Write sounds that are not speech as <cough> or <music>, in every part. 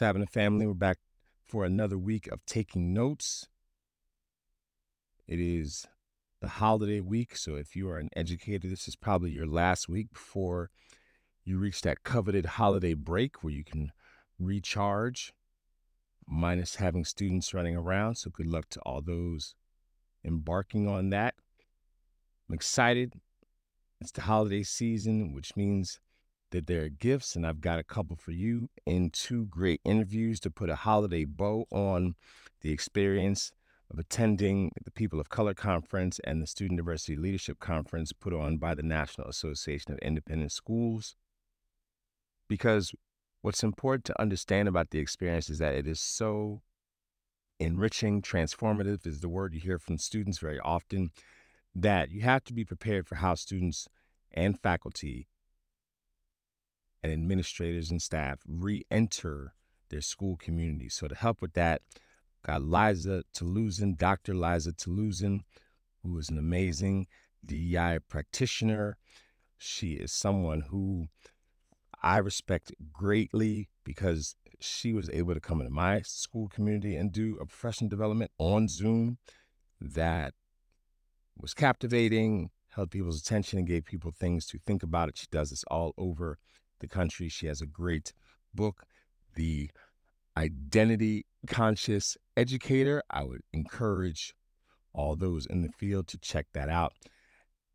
Happening, family. We're back for another week of taking notes. It is the holiday week, so if you are an educator, this is probably your last week before you reach that coveted holiday break where you can recharge, minus having students running around. So, good luck to all those embarking on that. I'm excited. It's the holiday season, which means that there are gifts, and I've got a couple for you and two great interviews to put a holiday bow on the experience of attending the People of Color Conference and the Student Diversity Leadership Conference put on by the National Association of Independent Schools. Because what's important to understand about the experience is that it is so enriching, transformative is the word you hear from students very often, that you have to be prepared for how students and faculty and administrators and staff re-enter their school community. So to help with that, got Liza Talusan, Dr. Liza Talusan, who is an amazing DEI practitioner. She is someone who I respect greatly because she was able to come into my school community and do a professional development on Zoom that was captivating, held people's attention, and gave people things to think about. It. She does this all over the country. She has a great book, The Identity Conscious Educator. I would encourage all those in the field to check that out.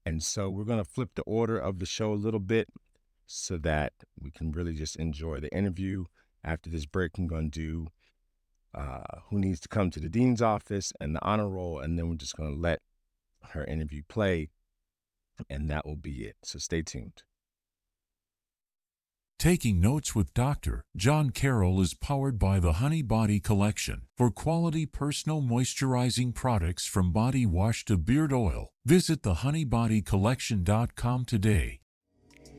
And so we're going to flip the order of the show a little bit so that we can really just enjoy the interview. After this break, I'm going to do uh, who needs to come to the dean's office and the honor roll, and then we're just going to let her interview play, and that will be it. So stay tuned. Taking Notes with Dr. John Carroll is powered by the Honey Body Collection. For quality personal moisturizing products from body wash to beard oil, visit thehoneybodycollection.com today.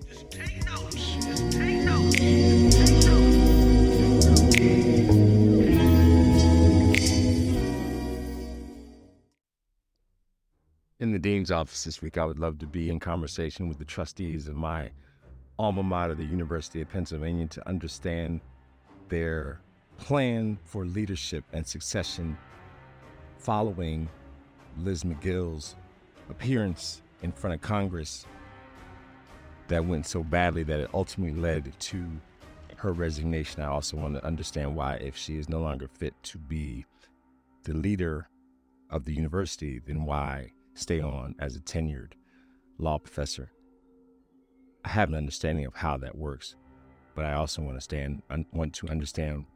Just take notes. Just take notes. Take notes. In the dean's office this week, I would love to be in conversation with the trustees of my alma mater, the University of Pennsylvania, to understand their plan for leadership and succession following Liz Magill's appearance in front of Congress that went so badly that it ultimately led to her resignation. I also want to understand why, if she is no longer fit to be the leader of the university, then why stay on as a tenured law professor I have an understanding of how that works, but I also want to stand want to understand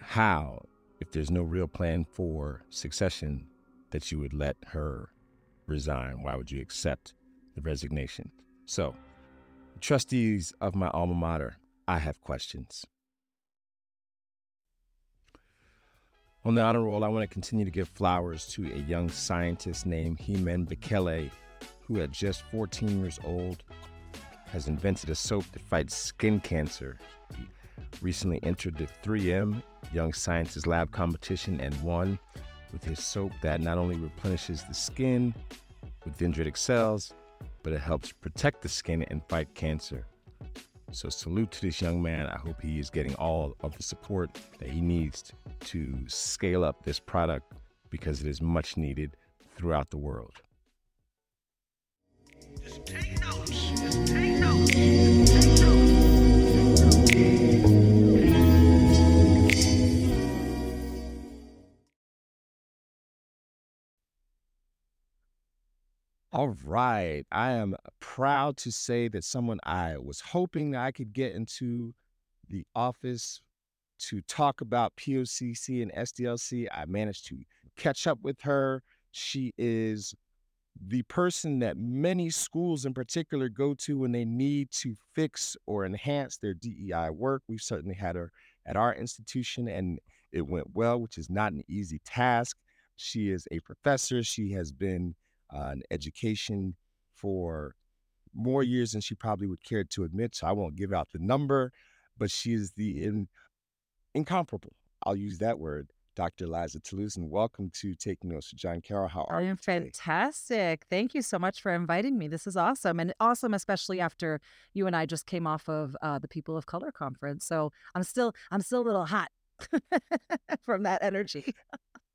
how, if there's no real plan for succession, that you would let her resign. Why would you accept the resignation? So, trustees of my alma mater, I have questions. On the honor roll, I want to continue to give flowers to a young scientist named Heman Bekele, who at just 14 years old has invented a soap that fights skin cancer. He recently entered the 3M Young Scientist Lab competition and won with his soap that not only replenishes the skin with dendritic cells, but it helps protect the skin and fight cancer. So, salute to this young man. I hope he is getting all of the support that he needs to scale up this product because it is much needed throughout the world. Just take notes. Just take notes. All right. I am proud to say that someone I was hoping I could get into the office to talk about POCC and SDLC. I managed to catch up with her. She is the person that many schools in particular go to when they need to fix or enhance their DEI work. We've certainly had her at our institution and it went well, which is not an easy task. She is a professor. She has been uh, in education for more years than she probably would care to admit. So I won't give out the number, but she is the in, incomparable, I'll use that word, Dr. Eliza Talusan, and welcome to Taking Notes with John Carroll. How are I you fantastic. Thank you so much for inviting me. This is awesome. And awesome, especially after you and I just came off of uh, the People of Color conference. So I'm still I'm still a little hot <laughs> from that energy.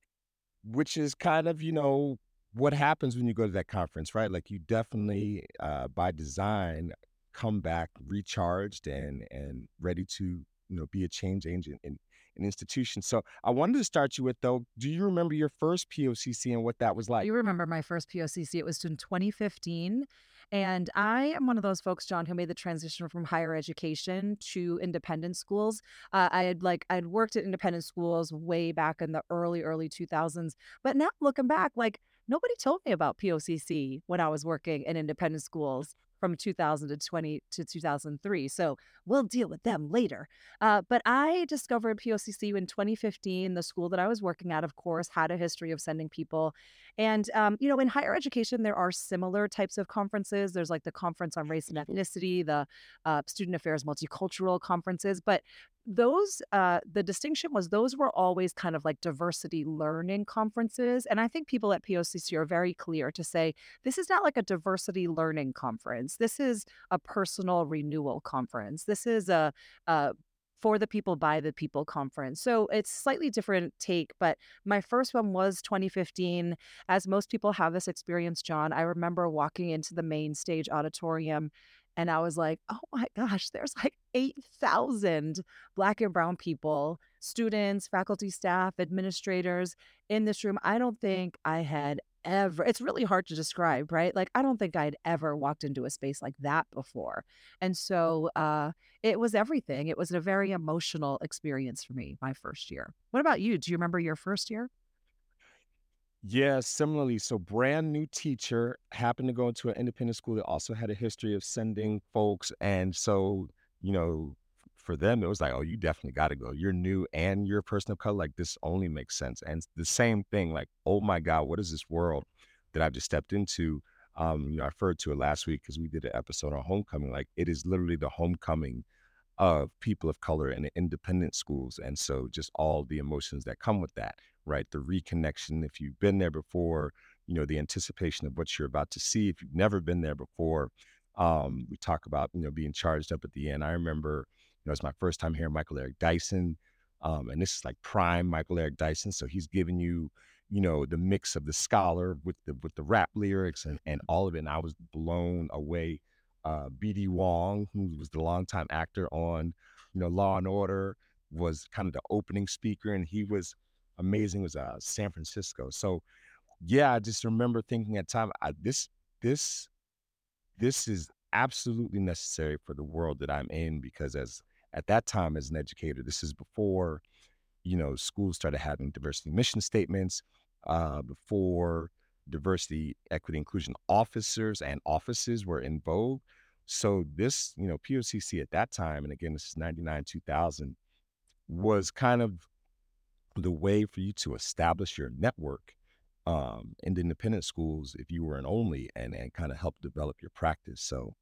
<laughs> Which is kind of, you know, what happens when you go to that conference, right? Like you definitely, uh, by design, come back recharged and and ready to, you know, be a change agent in an institution. So I wanted to start you with though, do you remember your first POCC and what that was like? You remember my first POCC, it was in 2015. And I am one of those folks, John, who made the transition from higher education to independent schools. Uh, I had like I'd worked at independent schools way back in the early, early 2000s. But now looking back, like nobody told me about POCC when I was working in independent schools from 2020 to 2003. So we'll deal with them later. Uh, but I discovered POCC in 2015. The school that I was working at, of course, had a history of sending people and, um, you know, in higher education, there are similar types of conferences. There's like the Conference on Race and Ethnicity, the uh, Student Affairs Multicultural Conferences. But those, uh, the distinction was those were always kind of like diversity learning conferences. And I think people at POCC are very clear to say this is not like a diversity learning conference. This is a personal renewal conference. This is a, a for the people by the people conference. So it's slightly different take, but my first one was 2015. As most people have this experience, John, I remember walking into the main stage auditorium and I was like, oh my gosh, there's like 8,000 Black and Brown people, students, faculty, staff, administrators in this room. I don't think I had ever, it's really hard to describe, right? Like, I don't think I'd ever walked into a space like that before. And so uh, it was everything. It was a very emotional experience for me, my first year. What about you? Do you remember your first year? Yeah, similarly. So brand new teacher happened to go into an independent school that also had a history of sending folks. And so, you know, for them, it was like, oh, you definitely got to go. You're new and you're a person of color. Like this only makes sense. And the same thing, like, oh my God, what is this world that I've just stepped into? Um, you know, I referred to it last week because we did an episode on homecoming. Like it is literally the homecoming of people of color in independent schools. And so just all the emotions that come with that, right? The reconnection, if you've been there before, you know, the anticipation of what you're about to see. If you've never been there before, um, we talk about, you know, being charged up at the end. I remember, know, it's my first time hearing Michael Eric Dyson. Um, and this is like prime Michael Eric Dyson. So he's giving you, you know, the mix of the scholar with the with the rap lyrics and, and all of it. And I was blown away uh, B.D. Wong, who was the longtime actor on, you know, Law and Order, was kind of the opening speaker, and he was amazing. It was uh, San Francisco. So yeah, I just remember thinking at time, I, this this this is absolutely necessary for the world that I'm in because as at that time as an educator, this is before you know schools started having diversity mission statements, uh, before diversity, equity, inclusion officers and offices were in vogue. So this, you know, POCC at that time, and again, this is 99, 2000, was kind of the way for you to establish your network um, in the independent schools if you were an only and, and kind of help develop your practice. So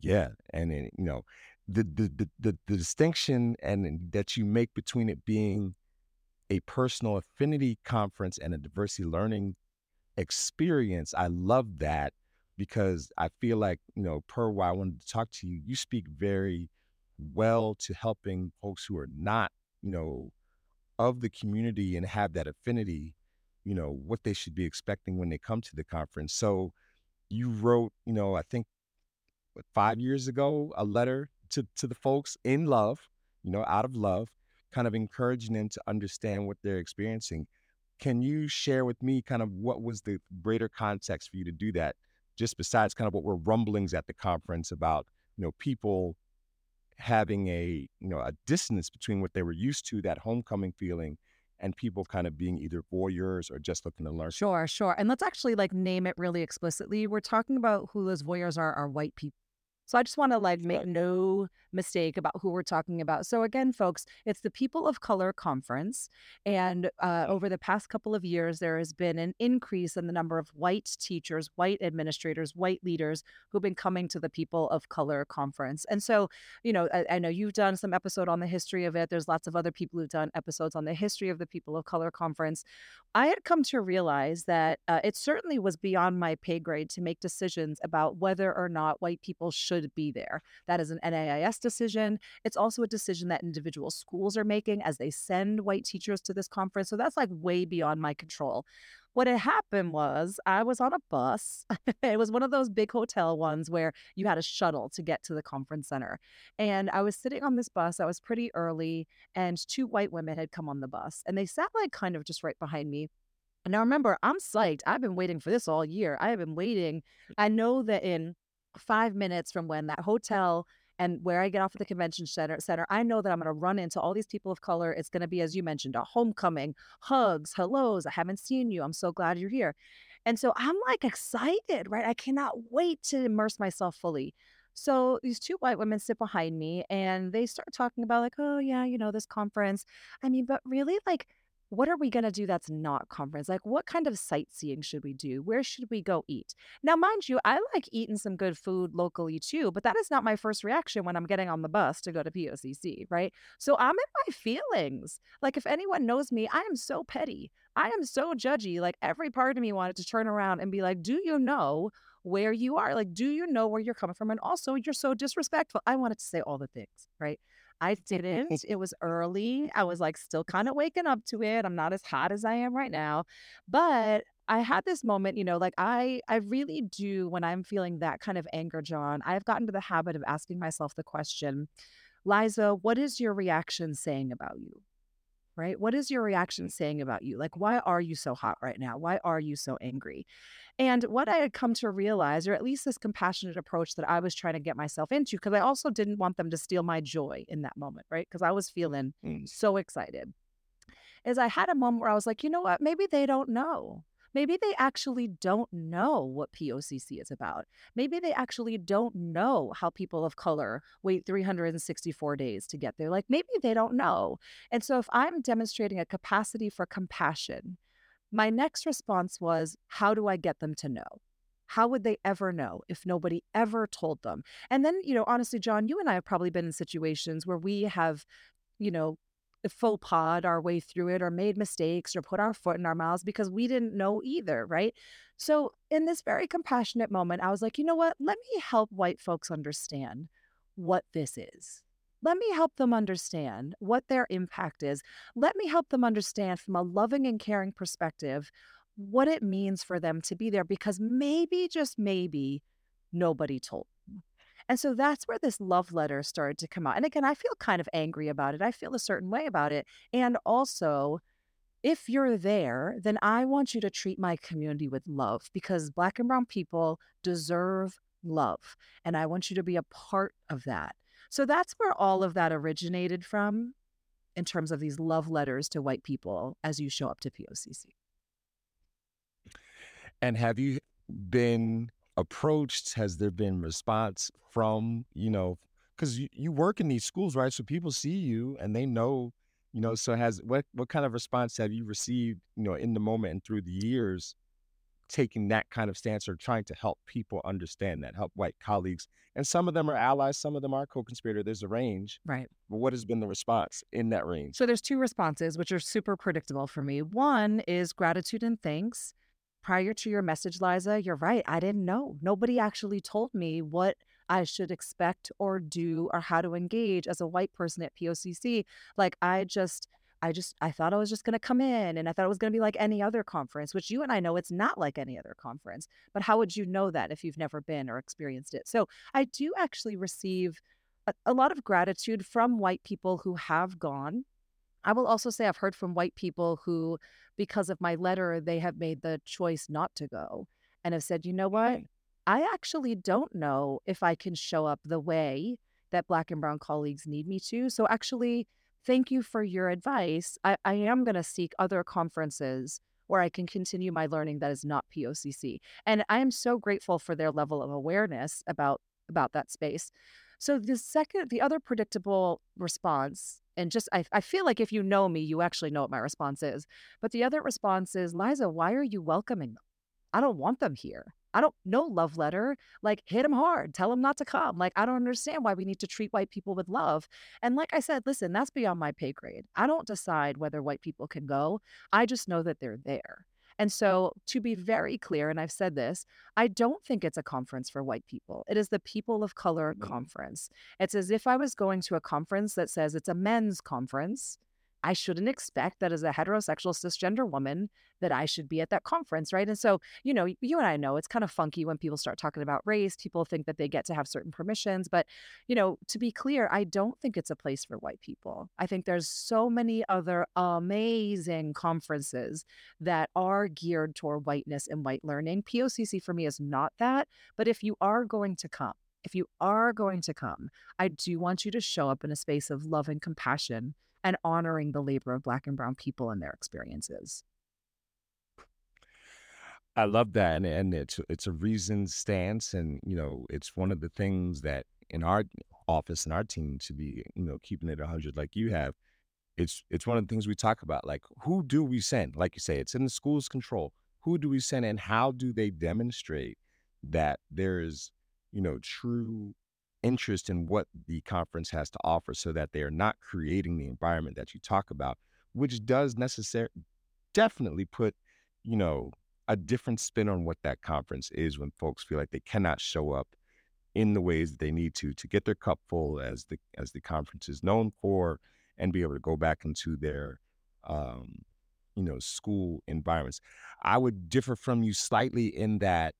yeah, and then, you know, the, the, the, the, distinction and that you make between it being a personal affinity conference and a diversity learning experience, I love that because I feel like, you know, per why I wanted to talk to you, you speak very well to helping folks who are not, you know, of the community and have that affinity, you know, what they should be expecting when they come to the conference. So you wrote, you know, I think what, five years ago, a letter to to the folks in love, you know, out of love, kind of encouraging them to understand what they're experiencing. Can you share with me kind of what was the greater context for you to do that? Just besides kind of what were rumblings at the conference about, you know, people having a, you know, a distance between what they were used to, that homecoming feeling, and people kind of being either voyeurs or just looking to learn. Sure, sure. And let's actually like name it really explicitly. We're talking about who those voyeurs are, are white people So I just want to like make no mistake about who we're talking about. So again, folks, it's the People of Color Conference. And uh, over the past couple of years, there has been an increase in the number of white teachers, white administrators, white leaders who've been coming to the People of Color Conference. And so, you know, I, I know you've done some episode on the history of it. There's lots of other people who've done episodes on the history of the People of Color Conference. I had come to realize that uh, it certainly was beyond my pay grade to make decisions about whether or not white people should be there. That is an NAIS decision. It's also a decision that individual schools are making as they send white teachers to this conference. So that's like way beyond my control. What had happened was I was on a bus. <laughs> it was one of those big hotel ones where you had a shuttle to get to the conference center. And I was sitting on this bus. I was pretty early, and two white women had come on the bus, and they sat like kind of just right behind me. And now remember, I'm psyched. I've been waiting for this all year. I have been waiting. I know that in five minutes from when that hotel and where I get off at the convention center, center, I know that I'm going to run into all these people of color. It's going to be, as you mentioned, a homecoming, hugs, hellos. I haven't seen you. I'm so glad you're here. And so I'm like excited, right? I cannot wait to immerse myself fully. So these two white women sit behind me and they start talking about, like, oh, yeah, you know, this conference. I mean, but really, like, what are we going to do that's not conference? Like, what kind of sightseeing should we do? Where should we go eat? Now, mind you, I like eating some good food locally too, but that is not my first reaction when I'm getting on the bus to go to POCC, right? So I'm in my feelings. Like, if anyone knows me, I am so petty. I am so judgy. Like, every part of me wanted to turn around and be like, do you know? Where you are, like, do you know where you're coming from? And also, you're so disrespectful. I wanted to say all the things, right? I <laughs> didn't. It was early. I was like still kind of waking up to it. I'm not as hot as I am right now. But I had this moment, you know, like I I really do when I'm feeling that kind of anger, John. I've gotten to the habit of asking myself the question, Liza, what is your reaction saying about you? right? What is your reaction saying about you? Like, why are you so hot right now? Why are you so angry? And what I had come to realize, or at least this compassionate approach that I was trying to get myself into, because I also didn't want them to steal my joy in that moment, right? Because I was feeling mm. so excited, is I had a moment where I was like, you know what? Maybe they don't know maybe they actually don't know what POCC is about. Maybe they actually don't know how people of color wait 364 days to get there. Like maybe they don't know. And so if I'm demonstrating a capacity for compassion, my next response was, how do I get them to know? How would they ever know if nobody ever told them? And then, you know, honestly, John, you and I have probably been in situations where we have, you know, faux pod our way through it or made mistakes or put our foot in our mouths because we didn't know either, right? So, in this very compassionate moment, I was like, you know what? Let me help white folks understand what this is. Let me help them understand what their impact is. Let me help them understand from a loving and caring perspective what it means for them to be there because maybe, just maybe, nobody told them. and so that's where this love letter started to come out. And again, I feel kind of angry about it. I feel a certain way about it. And also, if you're there, then I want you to treat my community with love because Black and Brown people deserve love. And I want you to be a part of that. So that's where all of that originated from in terms of these love letters to white people as you show up to POCC. And have you been approached? Has there been response from, you know, because you, you work in these schools, right? So people see you and they know, you know, so has what what kind of response have you received, you know, in the moment and through the years taking that kind of stance or trying to help people understand that, help white colleagues. And some of them are allies, some of them are co-conspirator. There's a range. Right. But what has been the response in that range? So there's two responses, which are super predictable for me. One is gratitude and thanks prior to your message, Liza, you're right. I didn't know. Nobody actually told me what I should expect or do or how to engage as a white person at POCC. Like, I just, I just, I thought I was just going to come in and I thought it was going to be like any other conference, which you and I know it's not like any other conference. But how would you know that if you've never been or experienced it? So I do actually receive a, a lot of gratitude from white people who have gone I will also say I've heard from white people who, because of my letter, they have made the choice not to go and have said, you know what? I actually don't know if I can show up the way that Black and Brown colleagues need me to. So, actually, thank you for your advice. I, I am going to seek other conferences where I can continue my learning that is not POCC. And I am so grateful for their level of awareness about about that space. So the second, the other predictable response, and just I, I feel like if you know me, you actually know what my response is. But the other response is, Liza, why are you welcoming them? I don't want them here. I don't know love letter. Like hit them hard, tell them not to come. Like I don't understand why we need to treat white people with love. And like I said, listen, that's beyond my pay grade. I don't decide whether white people can go. I just know that they're there. And so, to be very clear, and I've said this, I don't think it's a conference for white people. It is the people of color Mhm. conference. It's as if I was going to a conference that says it's a men's conference. I shouldn't expect that as a heterosexual cisgender woman that I should be at that conference, right? And so, you know, you and I know it's kind of funky when people start talking about race. People think that they get to have certain permissions, but you know, to be clear, I don't think it's a place for white people. I think there's so many other amazing conferences that are geared toward whiteness and white learning. POCC for me is not that, but if you are going to come, if you are going to come, I do want you to show up in a space of love and compassion and honoring the labor of Black and Brown people and their experiences. I love that, and and it's it's a reasoned stance, and you know, it's one of the things that in our office and our team to be, you know, keeping it 100 like you have. It's it's one of the things we talk about, like who do we send? Like you say, it's in the school's control. Who do we send, and how do they demonstrate that there is, you know, true interest in what the conference has to offer, so that they are not creating the environment that you talk about, which does necessarily definitely put, you know, a different spin on what that conference is when folks feel like they cannot show up in the ways that they need to to get their cup full as the as the conference is known for and be able to go back into their um you know school environments. I would differ from you slightly in that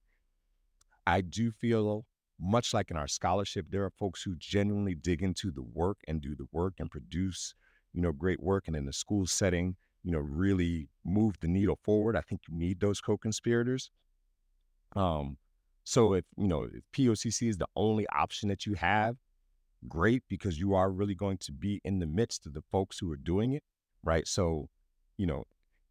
I do feel much like in our scholarship, there are folks who genuinely dig into the work and do the work and produce, you know, great work. And in the school setting, you know, really move the needle forward. I think you need those co-conspirators. Um, so if you know if POCC is the only option that you have, great because you are really going to be in the midst of the folks who are doing it, right? So, you know,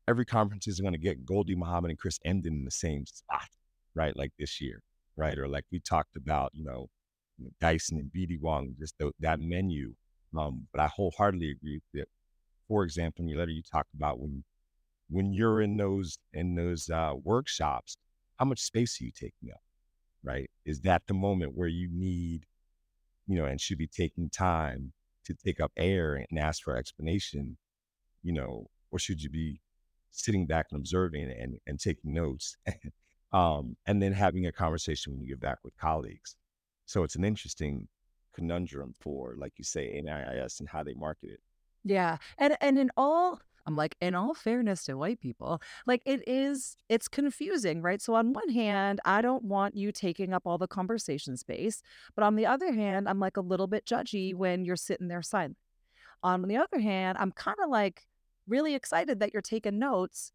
every conference is going to get Gholdy Muhammad and Chris Emdin in the same spot, right? Like this year, right? Or like we talked about, you know, Dyson and BD Wong, just tho- that menu. Um, but I wholeheartedly agree that, for example, in your letter, you talked about when when you're in those in those uh, workshops, how much space are you taking up, right? Is that the moment where you need you know, and should be taking time to take up air and ask for explanation, you know, or should you be sitting back and observing and, and taking notes, <laughs> um, and then having a conversation when you get back with colleagues? So it's an interesting conundrum for, like you say, NAIS and how they market it. Yeah. And and in all I'm like, in all fairness to white people, like it is, it's confusing, right? So on one hand, I don't want you taking up all the conversation space. But on the other hand, I'm like a little bit judgy when you're sitting there silent. On the other hand, I'm kind of like really excited that you're taking notes.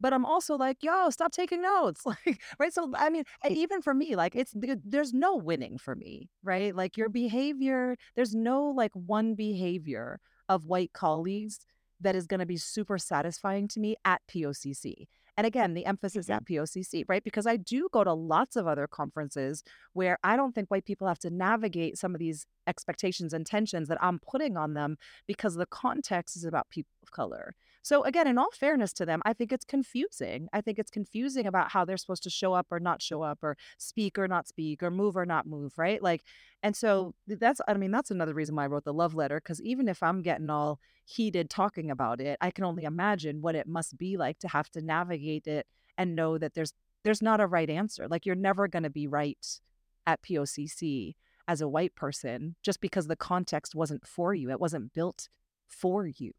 But I'm also like, yo, stop taking notes. <laughs> Like, right. So, I mean, even for me, like, it's there's no winning for me, right? Like, your behavior, there's no like one behavior of white colleagues that is going to be super satisfying to me at POCC. And again, the emphasis at mm-hmm. POCC, right? Because I do go to lots of other conferences where I don't think white people have to navigate some of these expectations and tensions that I'm putting on them because the context is about people of color. So again, in all fairness to them, I think it's confusing. I think it's confusing about how they're supposed to show up or not show up or speak or not speak or move or not move, right? Like and so mm. that's I mean that's another reason why I wrote the love letter cuz even if I'm getting all heated talking about it, I can only imagine what it must be like to have to navigate it and know that there's there's not a right answer. Like you're never going to be right at POCC as a white person just because the context wasn't for you. It wasn't built for you.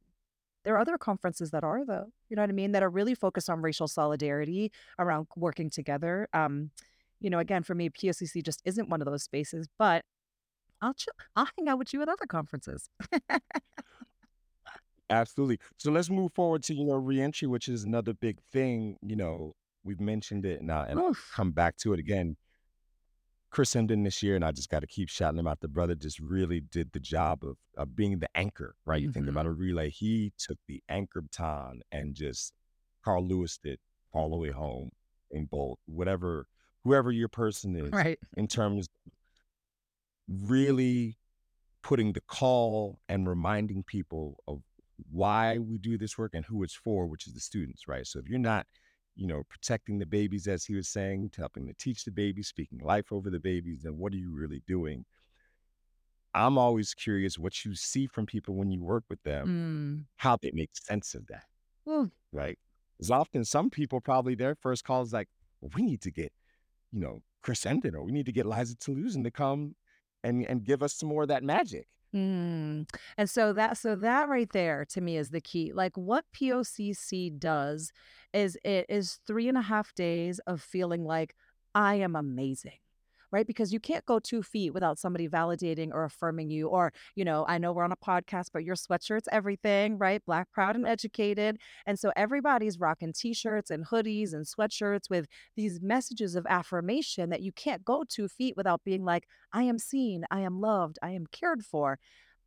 There are other conferences that are though. You know what I mean? That are really focused on racial solidarity around working together. Um, you know, again, for me, POCC just isn't one of those spaces, but I'll chill. I'll hang out with you at other conferences. Absolutely. So let's move forward to, you know, reentry, which is another big thing. You know, we've mentioned it and, I, and I'll come back to it again. Chris Emdin this year, and I just got to keep shouting him out. The brother just really did the job of, of being the anchor, right? You think hmm about a relay, he took the anchor baton and just Carl Lewis did all the way home in bold, whatever, whoever your person <laughs> is Right. in terms really putting the call and reminding people of why we do this work and who it's for, which is the students, right? So if you're not, you know, protecting the babies, as he was saying, helping to teach the babies, speaking life over the babies, then what are you really doing? I'm always curious what you see from people when you work with them, Mm. how they make sense of that, Ooh. right? Because often some people probably their first call is like, well, we need to get, you know, Chris Emdin or we need to get Liza Talusan to come and and give us some more of that magic. Mm. And so that so that right there to me is the key. Like what POCC does is it is three and a half days of feeling like I am amazing. Right. Because you can't go two feet without somebody validating or affirming you. Or, you know, I know we're on a podcast, but your sweatshirt's everything, right? Black, proud, and educated. And so everybody's rocking t shirts and hoodies and sweatshirts with these messages of affirmation that you can't go two feet without being like, I am seen, I am loved, I am cared for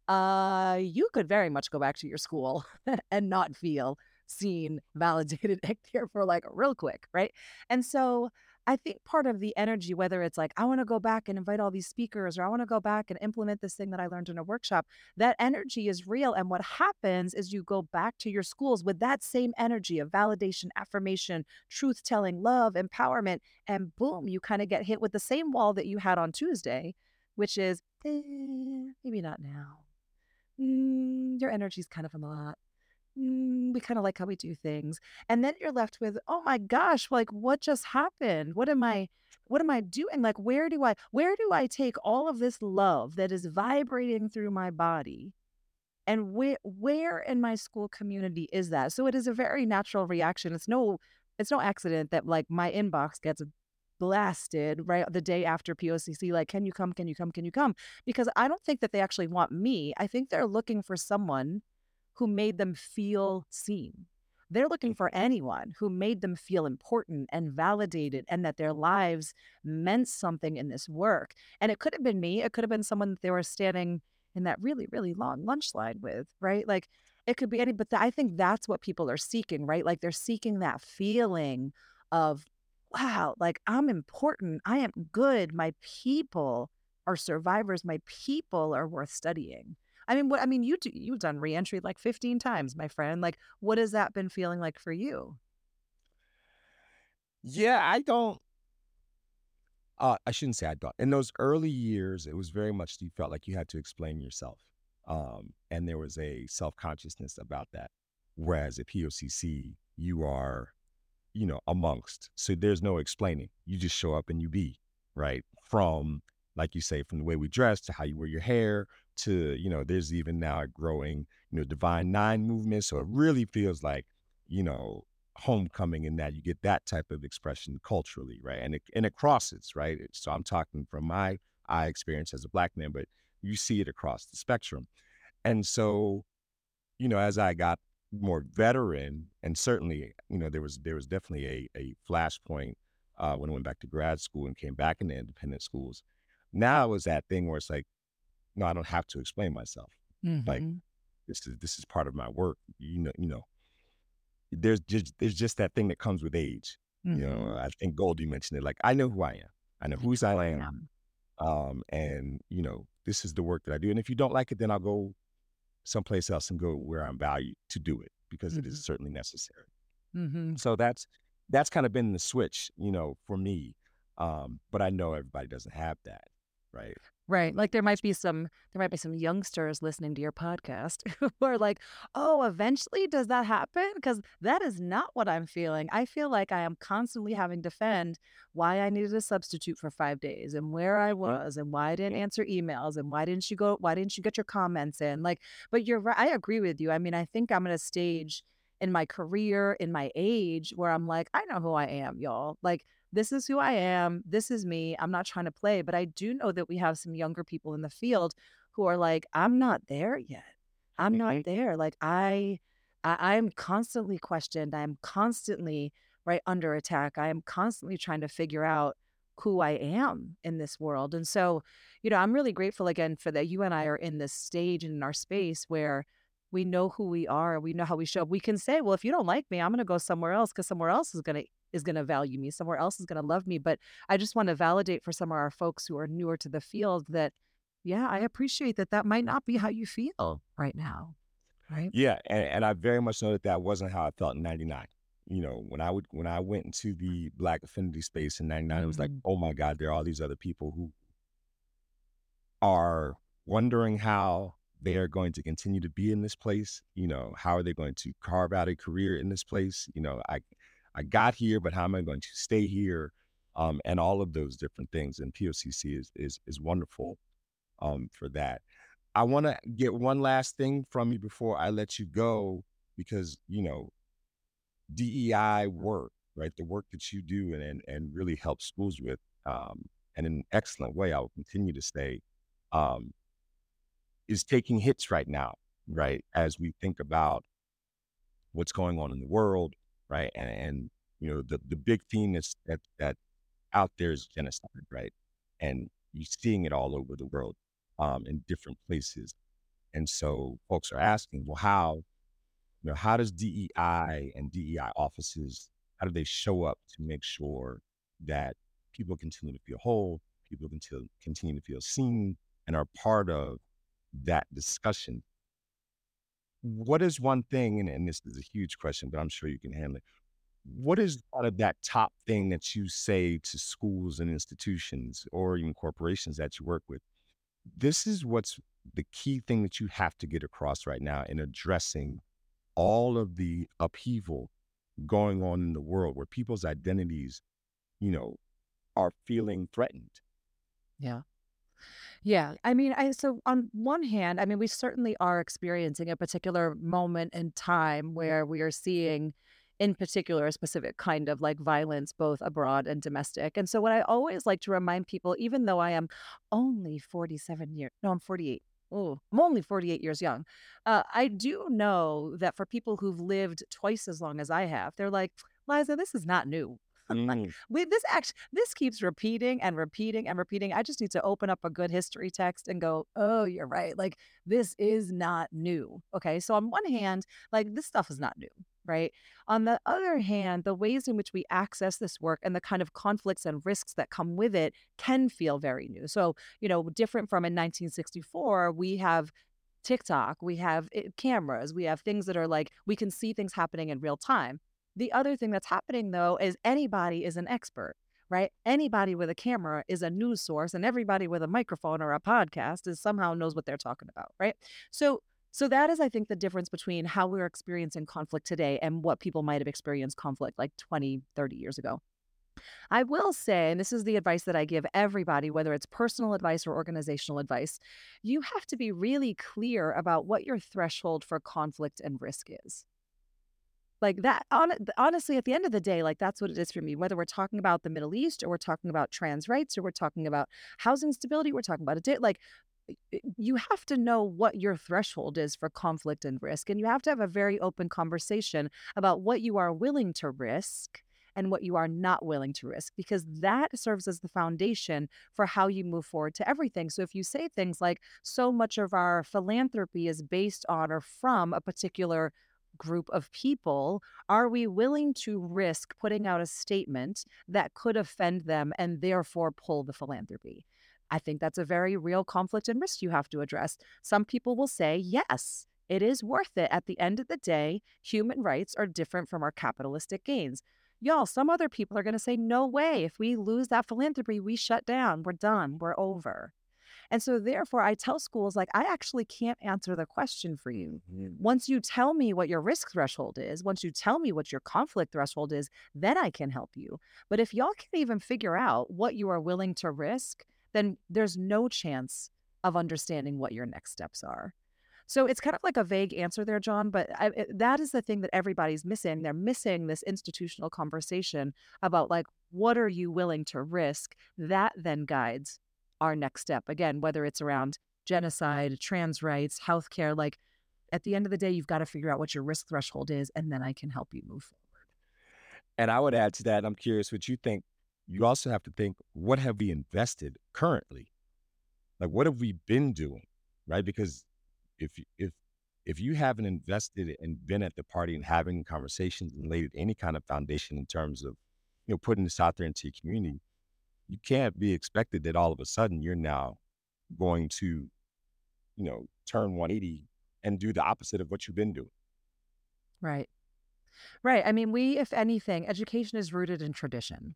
uh, you could very much go back to your school <laughs> and not feel seen, validated, <laughs> and cared for like real quick, right? And so I think part of the energy, whether it's like, I want to go back and invite all these speakers, or I want to go back and implement this thing that I learned in a workshop, that energy is real. And what happens is you go back to your schools with that same energy of validation, affirmation, truth telling, love, empowerment, and boom, you kind of get hit with the same wall that you had on Tuesday, which is, eh, maybe not now mm, your energy's kind of a lot. Mm, we kind of like how we do things. And then you're left with, oh my gosh, like what just happened? What am I what am I doing? Like where do I where do I take all of this love that is vibrating through my body? And where where in my school community is that? So it is a very natural reaction. It's no it's no accident that like my inbox gets blasted right the day after POCC like can you come can you come can you come because I don't think that they actually want me I think they're looking for someone who made them feel seen they're looking for mm-hmm. anyone who made them feel important and validated and that their lives meant something in this work and it could have been me it could have been someone that they were standing in that really really long lunch line with right like it could be any but th- I think that's what people are seeking right like they're seeking that feeling of wow, like I'm important. I am good. My people are survivors. My people are worth studying. I mean, what I mean, you do, you've done reentry like 15 times, my friend. Like, what has that been feeling like for you? Yeah, I don't. Uh, I shouldn't say I don't. In those early years, it was very much you felt like you had to explain yourself, um, and there was a self consciousness about that. Whereas at POCC, you are you know, amongst. So there's no explaining. You just show up and you be, right? From, like you say, from the way we dress to how you wear your hair to, you know, there's even now a growing, you know, Divine Nine movement. So it really feels like, you know, homecoming in that you get that type of expression culturally, right? And it, and it crosses, right? So I'm talking from my eye experience as a black man, but you see it across the spectrum. And so, you know, as I got more veteran, and certainly, you know, there was there was definitely a a flashpoint uh, when I went back to grad school and came back into independent schools. Now it was that thing where it's like, no, I don't have to explain myself. Like hmm this is this is part of my work. You know, you know, there's just there's just that thing that comes with age. You hmm know, I think Gholdy mentioned it. Like I know who I am. I know whose I am. Um, and you know, this is the work that I do. And if you don't like it, then I'll go someplace else and go where I'm valued to do it because it hmm is certainly necessary. hmm So that's that's kind of been the switch, you know, for me. Um, but I know everybody doesn't have that, right? Right. Like there might be some there might be some youngsters listening to your podcast <laughs> who are like, "Oh, eventually does that happen?" Because that is not what I'm feeling. I feel like I am constantly having to defend why I needed a substitute for 5 days and where I was and why I didn't answer emails and why didn't you go why didn't you get your comments in? Like, but you're right. I agree with you. I mean, I think I'm at a stage in my career, in my age where I'm like, I know who I am, y'all. Like this is who I am. This is me. I'm not trying to play, but I do know that we have some younger people in the field who are like, I'm not there yet. I'm not Mhm. there. Like I, I I'm constantly questioned. I'm constantly right under attack. I am constantly trying to figure out who I am in this world. And so, you know, I'm really grateful again for that you and I are in this stage and in our space where we know who we are, we know how we show up. We can say, well, if you don't like me, I'm going to go somewhere else because somewhere else is going to is going to value me. Somewhere else is going to love me. But I just want to validate for some of our folks who are newer to the field that yeah, I appreciate that that might not be how you feel right now, right? Yeah, and, and I very much know that that wasn't how I felt in '99. You know, when I would when I went into the Black affinity space in '99, it was like, Mhm. oh my God, there are all these other people who are wondering how they are going to continue to be in this place. You know, how are they going to carve out a career in this place? You know, I I got here, but how am I going to stay here? Um, and all of those different things. And POCC is is is wonderful um, for that. I want to get one last thing from you before I let you go, because you know DEI work, right? The work that you do and and, and really help schools with, um, and in an excellent way, I will continue to say, um, is taking hits right now, right? As we think about what's going on in the world, right? And, and you know, the the big theme is that that out there is genocide, right? And you're seeing it all over the world, um, in different places. And so folks are asking, well, how, you know, how does DEI and DEI offices, how do they show up to make sure that people continue to feel whole, people continue, continue to feel seen and are part of that discussion? What is one thing, and, and this is a huge question, but I'm sure you can handle it. What is out of that top thing that you say to schools and institutions or even corporations that you work with? This is what's the key thing that you have to get across right now in addressing all of the upheaval going on in the world where people's identities, you know, are feeling threatened. Yeah. Yeah. I mean, I so on one hand, I mean, we certainly are experiencing a particular moment in time where we are seeing, in particular, a specific kind of like violence, both abroad and domestic. And so, what I always like to remind people, even though I am only 47 years, no, I'm 48. Oh, I'm only 48 years young. Uh, I do know that for people who've lived twice as long as I have, they're like, Liza, this is not new. Mm, we this actually this keeps repeating and repeating and repeating. I just need to open up a good history text and go, "Oh, you're right. Like this is not new." Okay? So on one hand, like this stuff is not new, right? On the other hand, the ways in which we access this work and the kind of conflicts and risks that come with it can feel very new. So, you know, different from in 1964, we have TikTok, we have eh, cameras, we have things that are like we can see things happening in real time. The other thing that's happening though is anybody is an expert, right? Anybody with a camera is a news source and everybody with a microphone or a podcast is somehow knows what they're talking about, right? So so that is I think the difference between how we're experiencing conflict today and what people might have experienced conflict like 20, 30 years ago. I will say, and this is the advice that I give everybody, whether it's personal advice or organizational advice, you have to be really clear about what your threshold for conflict and risk is. Like that, hon- honestly, at the end of the day, like that's what it is for me. Whether we're talking about the Middle East or we're talking about trans rights or we're talking about housing stability, we're talking about a day, like you have to know what your threshold is for conflict and risk. And you have to have a very open conversation about what you are willing to risk and what you are not willing to risk, because that serves as the foundation for how you move forward to everything. So if you say things like, so much of our philanthropy is based on or from a particular group of people, are we willing to risk putting out a statement that could offend them and therefore pull the philanthropy? I think that's a very real conflict and risk you have to address. Some people will say, yes, it is worth it. At the end of the day, human rights are different from our capitalistic gains. Y'all, some other people are going to say, no way. If we lose that philanthropy, we shut down. We're done. We're over. And so, therefore, I tell schools, like, I actually can't answer the question for you. mhm. Once you tell me what your risk threshold is, once you tell me what your conflict threshold is, then I can help you. But if y'all can't even figure out what you are willing to risk, then there's no chance of understanding what your next steps are. So it's kind of like a vague answer there, John, but I, it, that is the thing that everybody's missing. They're missing this institutional conversation about like, what are you willing to risk? That then guides our next step. Again, whether it's around genocide, trans rights, healthcare, like at the end of the day, you've got to figure out what your risk threshold is, and then I can help you move forward. And I would add to that, I'm curious what you think. You also have to think, what have we invested currently? Like, what have we been doing? Right? Because if if if you haven't invested and been at the party and having conversations and laid any kind of foundation in terms of, you know, putting this out there into your community, you can't be expected that all of a sudden you're now going to, you know, turn 180 and do the opposite of what you've been doing. Right. Right. I mean, we, if anything, education is rooted in tradition.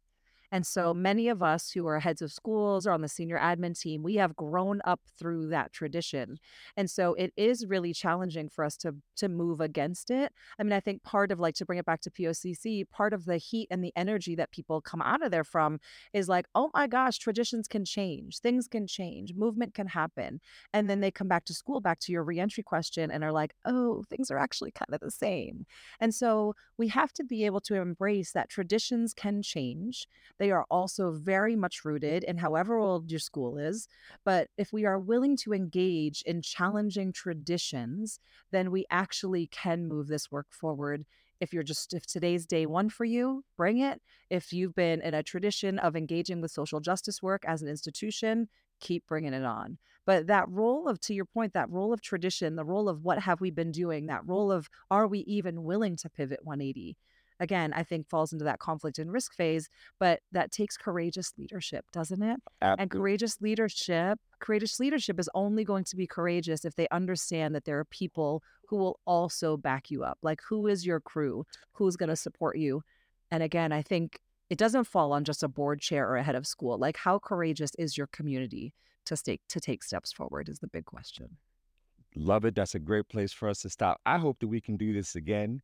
And so many of us who are heads of schools or on the senior admin team, we have grown up through that tradition. And so it is really challenging for us to to move against it. I mean, I think part of like to bring it back to POCC, part of the heat and the energy that people come out of there from is like, oh my gosh, traditions can change, things can change, movement can happen. And then they come back to school, back to your reentry question, and are like, oh, things are actually kind of the same. And so we have to be able to embrace that traditions can change. Are also very much rooted in however old your school is. But if we are willing to engage in challenging traditions, then we actually can move this work forward. If you're just, if today's day one for you, bring it. If you've been in a tradition of engaging with social justice work as an institution, keep bringing it on. But that role of, to your point, that role of tradition, the role of what have we been doing, that role of are we even willing to pivot 180? Again, I think falls into that conflict and risk phase, but that takes courageous leadership, doesn't it? And courageous leadership, courageous leadership is only going to be courageous if they understand that there are people who will also back you up. Like, who is your crew? Who's going to support you? And again, I think it doesn't fall on just a board chair or a head of school. Like, how courageous is your community to stake to take steps forward is the big question. Love it. That's a great place for us to stop. I hope that we can do this again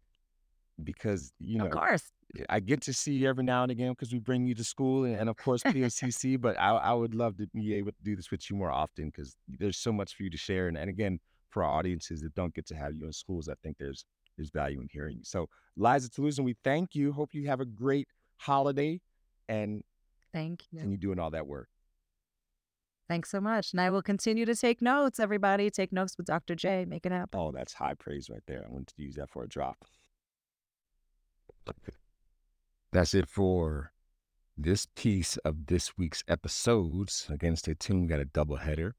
because, you know, Of course. Eh, I get to see you every now and again because we bring you to school and, and of course <laughs> POCC, but I, I would love to be able to do this with you more often because there's so much for you to share. And, and again, for our audiences that don't get to have you in schools, I think there's there's value in hearing you. So Liza Talusan, we thank you. Hope you have a great holiday and Thank you. continue doing all that work. Thanks so much. And I will continue to take notes, everybody. Take notes with Dr. J. Make it happen. Oh, that's high praise right there. I wanted to use that for a drop. That's it for this piece of this week's episodes. Again, stay tuned. We got a double header.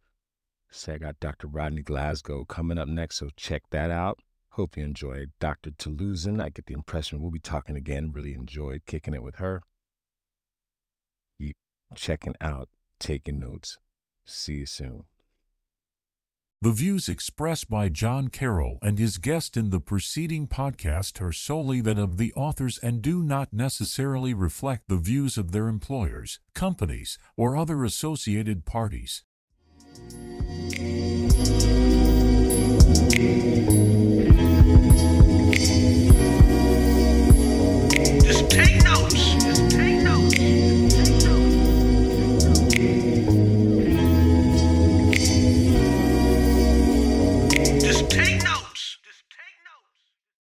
Say I got Dr. Rodney Glasgow coming up next, so check that out. Hope you enjoyed Dr. Talusan. I get the impression we'll be talking again. Really enjoyed kicking it with her. Keep checking out, taking notes. See you soon. The views expressed by John Carroll and his guest in the preceding podcast are solely that of the authors and do not necessarily reflect the views of their employers, companies, or other associated parties.